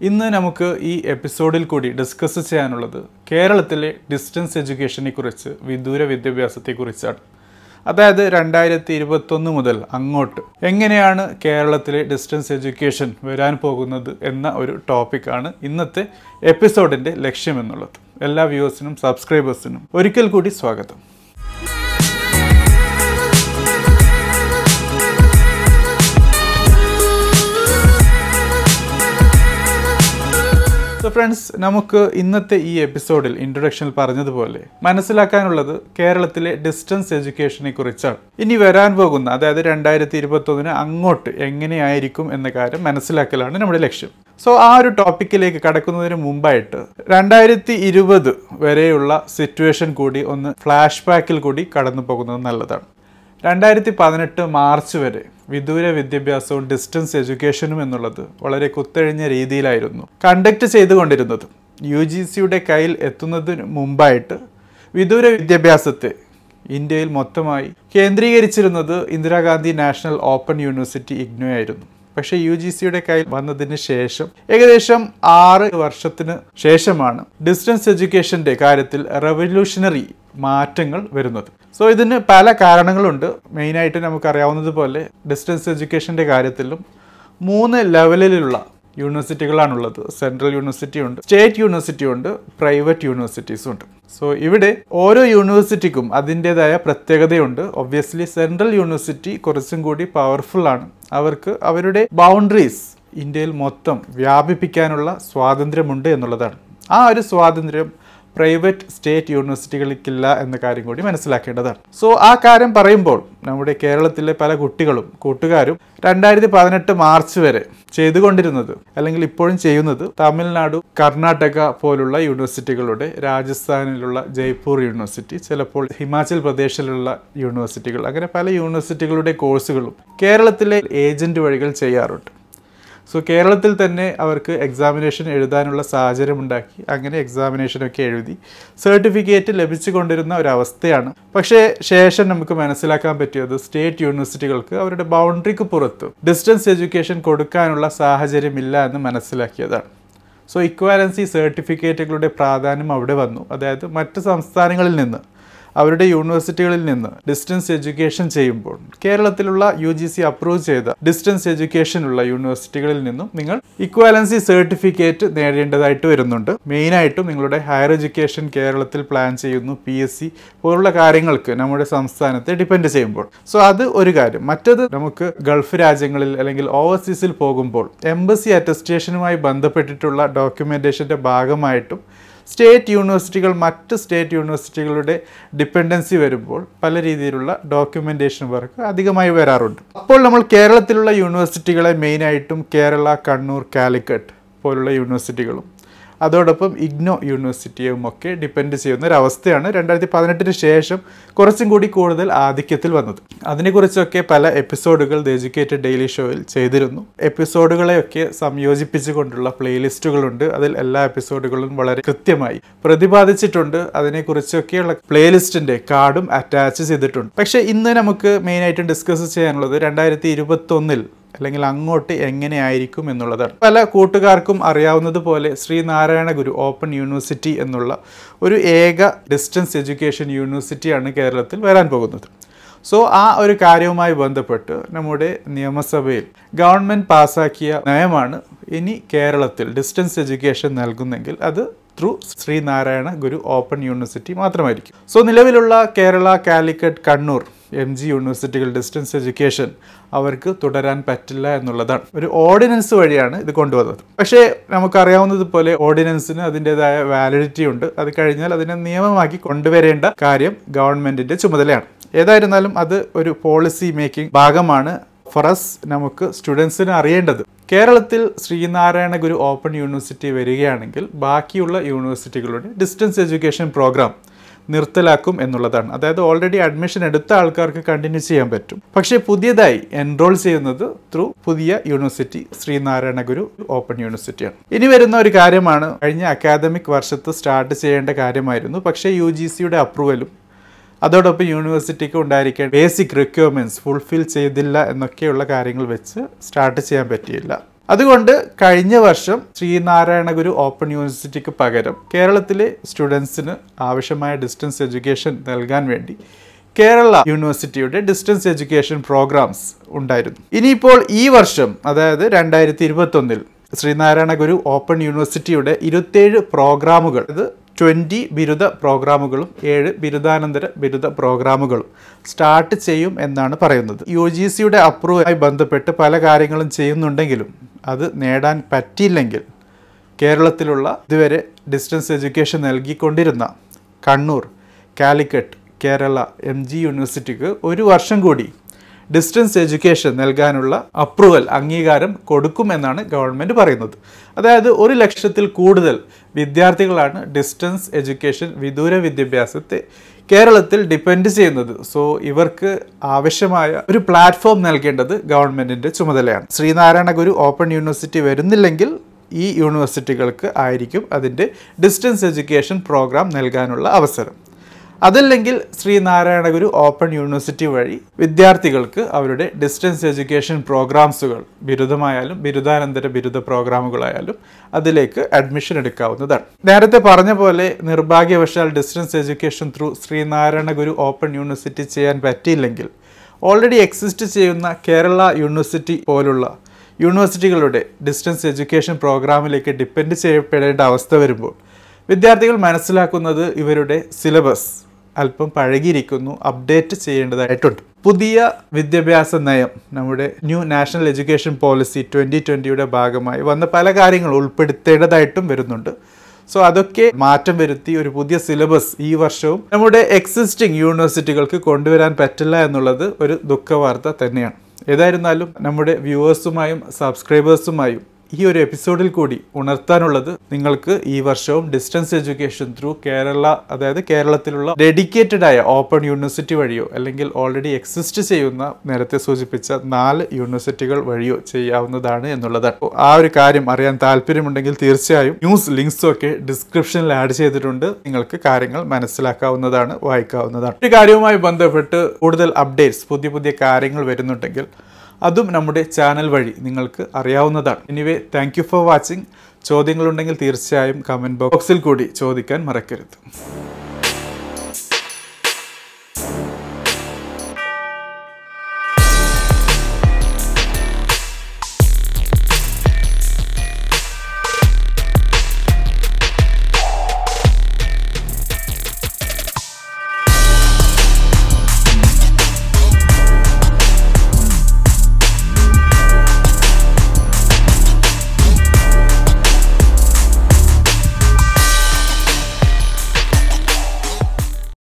ഇന്ന് നമുക്ക് ഈ എപ്പിസോഡിൽ കൂടി ഡിസ്കസ് ചെയ്യാനുള്ളത് കേരളത്തിലെ ഡിസ്റ്റൻസ് എഡ്യൂക്കേഷനെ കുറിച്ച് വിദൂര വിദ്യാഭ്യാസത്തെക്കുറിച്ചാണ്. അതായത് രണ്ടായിരത്തി ഇരുപത്തൊന്ന് മുതൽ അങ്ങോട്ട് എങ്ങനെയാണ് കേരളത്തിലെ ഡിസ്റ്റൻസ് എഡ്യൂക്കേഷൻ വരാൻ പോകുന്നത് എന്ന ഒരു ടോപ്പിക്കാണ് ഇന്നത്തെ എപ്പിസോഡിന്റെ ലക്ഷ്യമെന്നുള്ളത്. എല്ലാ വ്യൂവേഴ്സിനും സബ്സ്ക്രൈബേഴ്സിനും ഒരിക്കൽ കൂടി സ്വാഗതം. ഫ്രണ്ട്സ് നമുക്ക് ഇന്നത്തെ ഈ എപ്പിസോഡിൽ ഇൻട്രൊഡക്ഷനിൽ പറഞ്ഞതുപോലെ മനസ്സിലാക്കാനുള്ളത് കേരളത്തിലെ ഡിസ്റ്റൻസ് എഡ്യൂക്കേഷനെ കുറിച്ചാണ്. ഇനി വരാൻ പോകുന്ന അതായത് രണ്ടായിരത്തി ഇരുപത്തൊന്നിന് അങ്ങോട്ട് എങ്ങനെയായിരിക്കും എന്ന കാര്യം മനസ്സിലാക്കലാണ് നമ്മുടെ ലക്ഷ്യം. സോ ആ ഒരു ടോപ്പിക്കിലേക്ക് കടക്കുന്നതിന് മുമ്പായിട്ട് രണ്ടായിരത്തി ഇരുപത് വരെയുള്ള സിറ്റുവേഷൻ കൂടി ഒന്ന് ഫ്ലാഷ് ബാക്കിൽ കൂടി കടന്നു പോകുന്നത് നല്ലതാണ്. രണ്ടായിരത്തി പതിനെട്ട് മാർച്ച് വരെ വിദൂര വിദ്യാഭ്യാസവും ഡിസ്റ്റൻസ് എഡ്യൂക്കേഷനും എന്നുള്ളത് വളരെ കുത്തഴിഞ്ഞ രീതിയിലായിരുന്നു. കണ്ടക്ട് ചെയ്തുകൊണ്ടിരുന്നത് യു ജി സിയുടെ കയ്യിൽ എത്തുന്നതിന് മുമ്പായിട്ട് വിദൂര വിദ്യാഭ്യാസത്തെ ഇന്ത്യയിൽ മൊത്തമായി കേന്ദ്രീകരിച്ചിരുന്നത് Indira Gandhi national open university IGNOU ആയിരുന്നു പക്ഷേ യു ജി സിയുടെ കയ്യിൽ വന്നതിന് ശേഷം ഏകദേശം ആറ് വർഷത്തിന് ശേഷമാണ് ഡിസ്റ്റൻസ് എഡ്യൂക്കേഷന്റെ കാര്യത്തിൽ റെവല്യൂഷണറി മാറ്റങ്ങൾ വരുന്നത്. സോ ഇതിന് പല കാരണങ്ങളുണ്ട്. മെയിനായിട്ട് നമുക്കറിയാവുന്നതുപോലെ ഡിസ്റ്റൻസ് എഡ്യൂക്കേഷന്റെ കാര്യത്തിലും മൂന്ന് ലെവലിലുള്ള യൂണിവേഴ്സിറ്റികളാണുള്ളത്. സെൻട്രൽ യൂണിവേഴ്സിറ്റി ഉണ്ട് സ്റ്റേറ്റ് യൂണിവേഴ്സിറ്റി ഉണ്ട് പ്രൈവറ്റ് യൂണിവേഴ്സിറ്റീസും ഉണ്ട് സോ ഇവിടെ ഓരോ യൂണിവേഴ്സിറ്റിക്കും അതിന്റെതായ പ്രത്യേകതയുണ്ട്. ഒബ്വിയസ്ലി സെൻട്രൽ യൂണിവേഴ്സിറ്റി കുറച്ചും കൂടി പവർഫുൾ ആണ്. അവർക്ക് അവരുടെ ബൗണ്ടറീസ് ഇന്ത്യയിൽ മൊത്തം വ്യാപിപ്പിക്കാനുള്ള സ്വാതന്ത്ര്യമുണ്ട് എന്നുള്ളതാണ്. ആ ഒരു സ്വാതന്ത്ര്യം പ്രൈവറ്റ് സ്റ്റേറ്റ് യൂണിവേഴ്സിറ്റികൾക്കില്ല എന്ന കാര്യം കൂടി മനസ്സിലാക്കേണ്ടതാണ്. സോ ആ കാര്യം പറയുമ്പോൾ നമ്മുടെ കേരളത്തിലെ പല കുട്ടികളും കൂട്ടുകാരും രണ്ടായിരത്തി പതിനെട്ട് മാർച്ച് വരെ ചെയ്തുകൊണ്ടിരുന്നത് അല്ലെങ്കിൽ ഇപ്പോഴും ചെയ്യുന്നത് തമിഴ്നാടു കർണാടക പോലുള്ള യൂണിവേഴ്സിറ്റികളുടെ രാജസ്ഥാനിലുള്ള ജയ്പൂർ യൂണിവേഴ്സിറ്റി ചിലപ്പോൾ ഹിമാചൽ പ്രദേശിലുള്ള യൂണിവേഴ്സിറ്റികൾ അങ്ങനെ പല യൂണിവേഴ്സിറ്റികളുടെ കോഴ്സുകളും കേരളത്തിലെ ഏജന്റ് വഴികൾ ചെയ്യാറുണ്ട്. സോ കേരളത്തിൽ തന്നെ അവർക്ക് എക്സാമിനേഷൻ എഴുതാനുള്ള സാഹചര്യം ഉണ്ടാക്കി അങ്ങനെ എക്സാമിനേഷനൊക്കെ എഴുതി. സർട്ടിഫിക്കറ്റ് ലഭിച്ചു ലഭിച്ചുകൊണ്ടിരുന്ന ഒരവസ്ഥയാണ്. പക്ഷേ ശേഷം നമുക്ക് മനസ്സിലാക്കാൻ പറ്റിയത് സ്റ്റേറ്റ് യൂണിവേഴ്സിറ്റികൾക്ക് അവരുടെ ബൗണ്ടറിക്ക് പുറത്ത് ഡിസ്റ്റൻസ് എഡ്യൂക്കേഷൻ കൊടുക്കാനുള്ള സാഹചര്യമില്ല എന്ന് മനസ്സിലാക്കിയതാണ്. സോ ഇക്വാലൻസി സർട്ടിഫിക്കറ്റുകളുടെ പ്രാധാന്യം അവിടെ വന്നു. അതായത് മറ്റ് സംസ്ഥാനങ്ങളിൽ നിന്ന് അവരുടെ യൂണിവേഴ്സിറ്റികളിൽ നിന്ന് ഡിസ്റ്റൻസ് എഡ്യൂക്കേഷൻ ചെയ്യുമ്പോൾ കേരളത്തിലുള്ള യു ജി സി അപ്രൂവ് ചെയ്ത ഡിസ്റ്റൻസ് എഡ്യൂക്കേഷനുള്ള യൂണിവേഴ്സിറ്റികളിൽ നിന്നും നിങ്ങൾ ഇക്വാലൻസി സർട്ടിഫിക്കറ്റ് നേടേണ്ടതായിട്ട് വരുന്നുണ്ട്. മെയിനായിട്ടും നിങ്ങളുടെ ഹയർ എഡ്യൂക്കേഷൻ കേരളത്തിൽ പ്ലാൻ ചെയ്യുന്നു പി എസ് സി പോലുള്ള കാര്യങ്ങൾക്ക് നമ്മുടെ സംസ്ഥാനത്തെ ഡിപ്പെൻഡ് ചെയ്യുമ്പോൾ. സോ അത് ഒരു കാര്യം. മറ്റത് നമുക്ക് ഗൾഫ് രാജ്യങ്ങളിൽ അല്ലെങ്കിൽ ഓവർസീസിൽ പോകുമ്പോൾ എംബസി അറ്റസ്റ്റേഷനുമായി ബന്ധപ്പെട്ടിട്ടുള്ള ഡോക്യുമെന്റേഷന്റെ ഭാഗമായിട്ടും സ്റ്റേറ്റ് യൂണിവേഴ്സിറ്റികൾ മറ്റ് സ്റ്റേറ്റ് യൂണിവേഴ്സിറ്റികളുടെ ഡിപ്പെൻഡൻസി വരുമ്പോൾ പല രീതിയിലുള്ള ഡോക്യുമെന്റേഷൻ വർക്ക് അധികമായി വരാറുണ്ട്. അപ്പോൾ നമ്മൾ കേരളത്തിലുള്ള യൂണിവേഴ്സിറ്റികളെ മെയിനായിട്ടും കേരള കണ്ണൂർ കാലിക്കറ്റ് പോലുള്ള യൂണിവേഴ്സിറ്റികളും അതോടൊപ്പം ഇഗ്നോ യൂണിവേഴ്സിറ്റിയും ഒക്കെ ഡിപ്പെൻഡ് ചെയ്യുന്ന ഒരു അവസ്ഥയാണ് രണ്ടായിരത്തി പതിനെട്ടിന് ശേഷം കുറച്ചും കൂടി കൂടുതൽ ആധിക്യത്തിൽ വന്നത്. അതിനെക്കുറിച്ചൊക്കെ പല എപ്പിസോഡുകൾ ദ എജ്യൂക്കേറ്റഡ് ഡെയിലി ഷോയിൽ ചെയ്തിരുന്നു. എപ്പിസോഡുകളെയൊക്കെ സംയോജിപ്പിച്ചുകൊണ്ടുള്ള പ്ലേലിസ്റ്റുകളുണ്ട്. അതിൽ എല്ലാ എപ്പിസോഡുകളും വളരെ കൃത്യമായി പ്രതിപാദിച്ചിട്ടുണ്ട്. അതിനെക്കുറിച്ചൊക്കെയുള്ള പ്ലേലിസ്റ്റിന്റെ കാർഡും അറ്റാച്ച് ചെയ്തിട്ടുണ്ട്. പക്ഷേ ഇന്ന് നമുക്ക് മെയിനായിട്ടും ഡിസ്കസ് ചെയ്യാനുള്ളത് രണ്ടായിരത്തി ഇരുപത്തൊന്നിൽ അല്ലെങ്കിൽ അങ്ങോട്ട് എങ്ങനെയായിരിക്കും എന്നുള്ളത്. പല കൂട്ടുകാർക്കും അറിയാവുന്നതുപോലെ ശ്രീനാരായണ ഗുരു ഓപ്പൺ യൂണിവേഴ്സിറ്റി എന്നുള്ള ഒരു ഏക ഡിസ്റ്റൻസ് എഡ്യൂക്കേഷൻ യൂണിവേഴ്സിറ്റിയാണ് കേരളത്തിൽ വരാൻ പോകുന്നത്. സോ ആ ഒരു കാര്യവുമായി ബന്ധപ്പെട്ട് നമ്മുടെ നിയമസഭയിൽ ഗവൺമെന്റ് പാസ്സാക്കിയ നയമാണ് ഇനി കേരളത്തിൽ ഡിസ്റ്റൻസ് എഡ്യൂക്കേഷൻ നൽകുന്നെങ്കിൽ അത് through Sreenarayana Guru open university മാത്രമായിരിക്കും. സോ നിലവിലുള്ള കേരള കാലിക്കറ്റ് കണ്ണൂർ എം ജി യൂണിവേഴ്സിറ്റികൾ ഡിസ്റ്റൻസ് എഡ്യൂക്കേഷൻ അവർക്ക് തുടരാൻ പറ്റില്ല എന്നുള്ളതാണ്. ഒരു ഓർഡിനൻസ് വഴിയാണ് ഇത് കൊണ്ടുവന്നത്. പക്ഷേ നമുക്കറിയാവുന്നതുപോലെ ഓർഡിനൻസിന് അതിന്റെതായ വാലിഡിറ്റി ഉണ്ട്. അത് കഴിഞ്ഞാൽ അതിനെ നിയമമാക്കി കൊണ്ടുവരേണ്ട കാര്യം ഗവൺമെന്റിന്റെ ചുമതലയാണ്. ഏതായിരുന്നാലും അത് ഒരു പോളിസി മേക്കിംഗ് ഭാഗമാണ് ഫറസ് നമുക്ക് സ്റ്റുഡൻസിന് അറിയേണ്ടത്. കേരളത്തിൽ ശ്രീനാരായണ ഗുരു ഓപ്പൺ യൂണിവേഴ്സിറ്റി വരികയാണെങ്കിൽ ബാക്കിയുള്ള യൂണിവേഴ്സിറ്റികളുടെ ഡിസ്റ്റൻസ് എഡ്യൂക്കേഷൻ പ്രോഗ്രാം നിർത്തലാക്കും എന്നുള്ളതാണ്. അതായത് ഓൾറെഡി അഡ്മിഷൻ എടുത്ത ആൾക്കാർക്ക് കണ്ടിന്യൂ ചെയ്യാൻ പറ്റും. പക്ഷേ പുതിയതായി എൻറോൾ ചെയ്യുന്നത് ത്രൂ പുതിയ യൂണിവേഴ്സിറ്റി ശ്രീനാരായണ ഗുരു ഓപ്പൺ യൂണിവേഴ്സിറ്റിയാണ് ഇനി വരുന്ന ഒരു കാര്യമാണ് കഴിഞ്ഞ അക്കാദമിക് വർഷത്ത് സ്റ്റാർട്ട് ചെയ്യേണ്ട കാര്യമായിരുന്നു. പക്ഷേ യു അപ്രൂവലും അതോടൊപ്പം യൂണിവേഴ്സിറ്റിക്ക് ഉണ്ടായിരിക്കേണ്ട ബേസിക് റിക്വയർമെന്റ്സ് ഫുൾഫിൽ ചെയ്തില്ല എന്നൊക്കെയുള്ള കാര്യങ്ങൾ വെച്ച് സ്റ്റാർട്ട് ചെയ്യാൻ പറ്റിയില്ല. അതുകൊണ്ട് കഴിഞ്ഞ വർഷം ശ്രീനാരായണ ഗുരു ഓപ്പൺ യൂണിവേഴ്സിറ്റിക്ക് പകരം കേരളത്തിലെ സ്റ്റുഡൻസിന് ആവശ്യമായ ഡിസ്റ്റൻസ് എഡ്യൂക്കേഷൻ നൽകാൻ വേണ്ടി കേരള യൂണിവേഴ്സിറ്റിയുടെ ഡിസ്റ്റൻസ് എഡ്യൂക്കേഷൻ പ്രോഗ്രാംസ് ഉണ്ടായിരുന്നു. ഇനിയിപ്പോൾ ഈ വർഷം അതായത് രണ്ടായിരത്തി ഇരുപത്തൊന്നിൽ ശ്രീനാരായണ ഗുരു ഓപ്പൺ യൂണിവേഴ്സിറ്റിയുടെ ഇരുപത്തേഴ് പ്രോഗ്രാമുകൾ ട്വന്റി ബിരുദ പ്രോഗ്രാമുകളും ഏഴ് ബിരുദാനന്തര ബിരുദ പ്രോഗ്രാമുകളും സ്റ്റാർട്ട് ചെയ്യും എന്നാണ് പറയുന്നത്. യു ജി സിയുടെ അപ്രൂവുമായി ബന്ധപ്പെട്ട് പല കാര്യങ്ങളും ചെയ്യുന്നുണ്ടെങ്കിലും അത് നേടാൻ പറ്റിയില്ലെങ്കിൽ കേരളത്തിലുള്ള ഇതുവരെ ഡിസ്റ്റൻസ് എഡ്യൂക്കേഷൻ നൽകിക്കൊണ്ടിരുന്ന കണ്ണൂർ കാലിക്കറ്റ് കേരള എം ജി യൂണിവേഴ്സിറ്റിക്ക് ഒരു വർഷം കൂടി ഡിസ്റ്റൻസ് എഡ്യൂക്കേഷൻ നൽകാനുള്ള അപ്രൂവൽ അംഗീകാരം കൊടുക്കുമെന്നാണ് ഗവൺമെന്റ് പറയുന്നത്. അതായത് ഒരു ലക്ഷത്തിൽ കൂടുതൽ വിദ്യാർത്ഥികളാണ് ഡിസ്റ്റൻസ് എഡ്യൂക്കേഷൻ വിദൂര വിദ്യാഭ്യാസത്തെ കേരളത്തിൽ ഡിപ്പെൻഡ് ചെയ്യുന്നത്. സോ ഇവർക്ക് ആവശ്യമായ ഒരു പ്ലാറ്റ്ഫോം നൽകേണ്ടത് ഗവൺമെന്റിന്റെ ചുമതലയാണ്. ശ്രീനാരായണ ഗുരു ഓപ്പൺ യൂണിവേഴ്സിറ്റി വരുന്നില്ലെങ്കിൽ ഈ യൂണിവേഴ്സിറ്റികൾക്ക് ആയിരിക്കും അതിന്റെ ഡിസ്റ്റൻസ് എഡ്യൂക്കേഷൻ പ്രോഗ്രാം നൽകാനുള്ള അവസരം. അതല്ലെങ്കിൽ ശ്രീനാരായണഗുരു ഓപ്പൺ യൂണിവേഴ്സിറ്റി വഴി വിദ്യാർത്ഥികൾക്ക് അവരുടെ ഡിസ്റ്റൻസ് എഡ്യൂക്കേഷൻ പ്രോഗ്രാംസുകൾ ബിരുദമായാലും ബിരുദാനന്തര ബിരുദ പ്രോഗ്രാമുകളായാലും അതിലേക്ക് അഡ്മിഷൻ എടുക്കാവുന്നതാണ്. നേരത്തെ പറഞ്ഞ പോലെ നിർഭാഗ്യവശാൽ distance education through Sreenarayanaguru open university ചെയ്യാൻ പറ്റിയില്ലെങ്കിൽ ഓൾറെഡി എക്സിസ്റ്റ് ചെയ്യുന്ന കേരള യൂണിവേഴ്സിറ്റി പോലുള്ള യൂണിവേഴ്സിറ്റികളുടെ ഡിസ്റ്റൻസ് എഡ്യൂക്കേഷൻ പ്രോഗ്രാമിലേക്ക് ഡിപ്പെൻഡ് ചെയ്യപ്പെടേണ്ട അവസ്ഥ വരുമ്പോൾ വിദ്യാർത്ഥികൾ മനസ്സിലാക്കുന്നത് ഇവരുടെ സിലബസ് അല്പം പഴകിയിരിക്കുന്നു അപ്ഡേറ്റ് ചെയ്യേണ്ടതായിട്ടുണ്ട്. പുതിയ വിദ്യാഭ്യാസ നയം നമ്മുടെ new national education policy twenty ട്വന്റിയുടെ ഭാഗമായി വന്ന പല കാര്യങ്ങളും ഉൾപ്പെടുത്തേണ്ടതായിട്ടും വരുന്നുണ്ട്. സോ അതൊക്കെ മാറ്റം വരുത്തി ഒരു പുതിയ സിലബസ് ഈ വർഷവും നമ്മുടെ എക്സിസ്റ്റിംഗ് യൂണിവേഴ്സിറ്റികൾക്ക് കൊണ്ടുവരാൻ പറ്റില്ല എന്നുള്ളത് ഒരു ദുഃഖവാർത്ത തന്നെയാണ്. ഏതായിരുന്നാലും നമ്മുടെ വ്യൂവേഴ്സുമായും സബ്സ്ക്രൈബേഴ്സുമായും ഈ ഒരു എപ്പിസോഡിൽ കൂടി ഉണർത്താനുള്ളത് നിങ്ങൾക്ക് ഈ വർഷവും ഡിസ്റ്റൻസ് എഡ്യൂക്കേഷൻ ത്രൂ കേരള അതായത് കേരളത്തിലുള്ള ഡെഡിക്കേറ്റഡ് ആയ ഓപ്പൺ യൂണിവേഴ്സിറ്റി വഴിയോ അല്ലെങ്കിൽ ഓൾറെഡി എക്സിസ്റ്റ് ചെയ്യുന്ന നേരത്തെ സൂചിപ്പിച്ച നാല് യൂണിവേഴ്സിറ്റികൾ വഴിയോ ചെയ്യാവുന്നതാണ് എന്നുള്ളതാണ്. ആ ഒരു കാര്യം അറിയാൻ താല്പര്യമുണ്ടെങ്കിൽ തീർച്ചയായും ന്യൂസ് ലിങ്ക്സും ഒക്കെ ഡിസ്ക്രിപ്ഷനിൽ ആഡ് ചെയ്തിട്ടുണ്ട്. നിങ്ങൾക്ക് കാര്യങ്ങൾ മനസ്സിലാക്കാവുന്നതാണ് വായിക്കാവുന്നതാണ്. ഒരു കാര്യവുമായി ബന്ധപ്പെട്ട് കൂടുതൽ അപ്ഡേറ്റ്സ് പുതിയ പുതിയ കാര്യങ്ങൾ വരുന്നുണ്ടെങ്കിൽ അതും നമ്മുടെ ചാനൽ വഴി നിങ്ങൾക്ക് അറിയാവുന്നതാണ്. എനിവേ താങ്ക് ഫോർ വാച്ചിങ് ചോദ്യങ്ങളുണ്ടെങ്കിൽ തീർച്ചയായും കമന്റ് ബോക്സിൽ കൂടി ചോദിക്കാൻ മറക്കരുത്.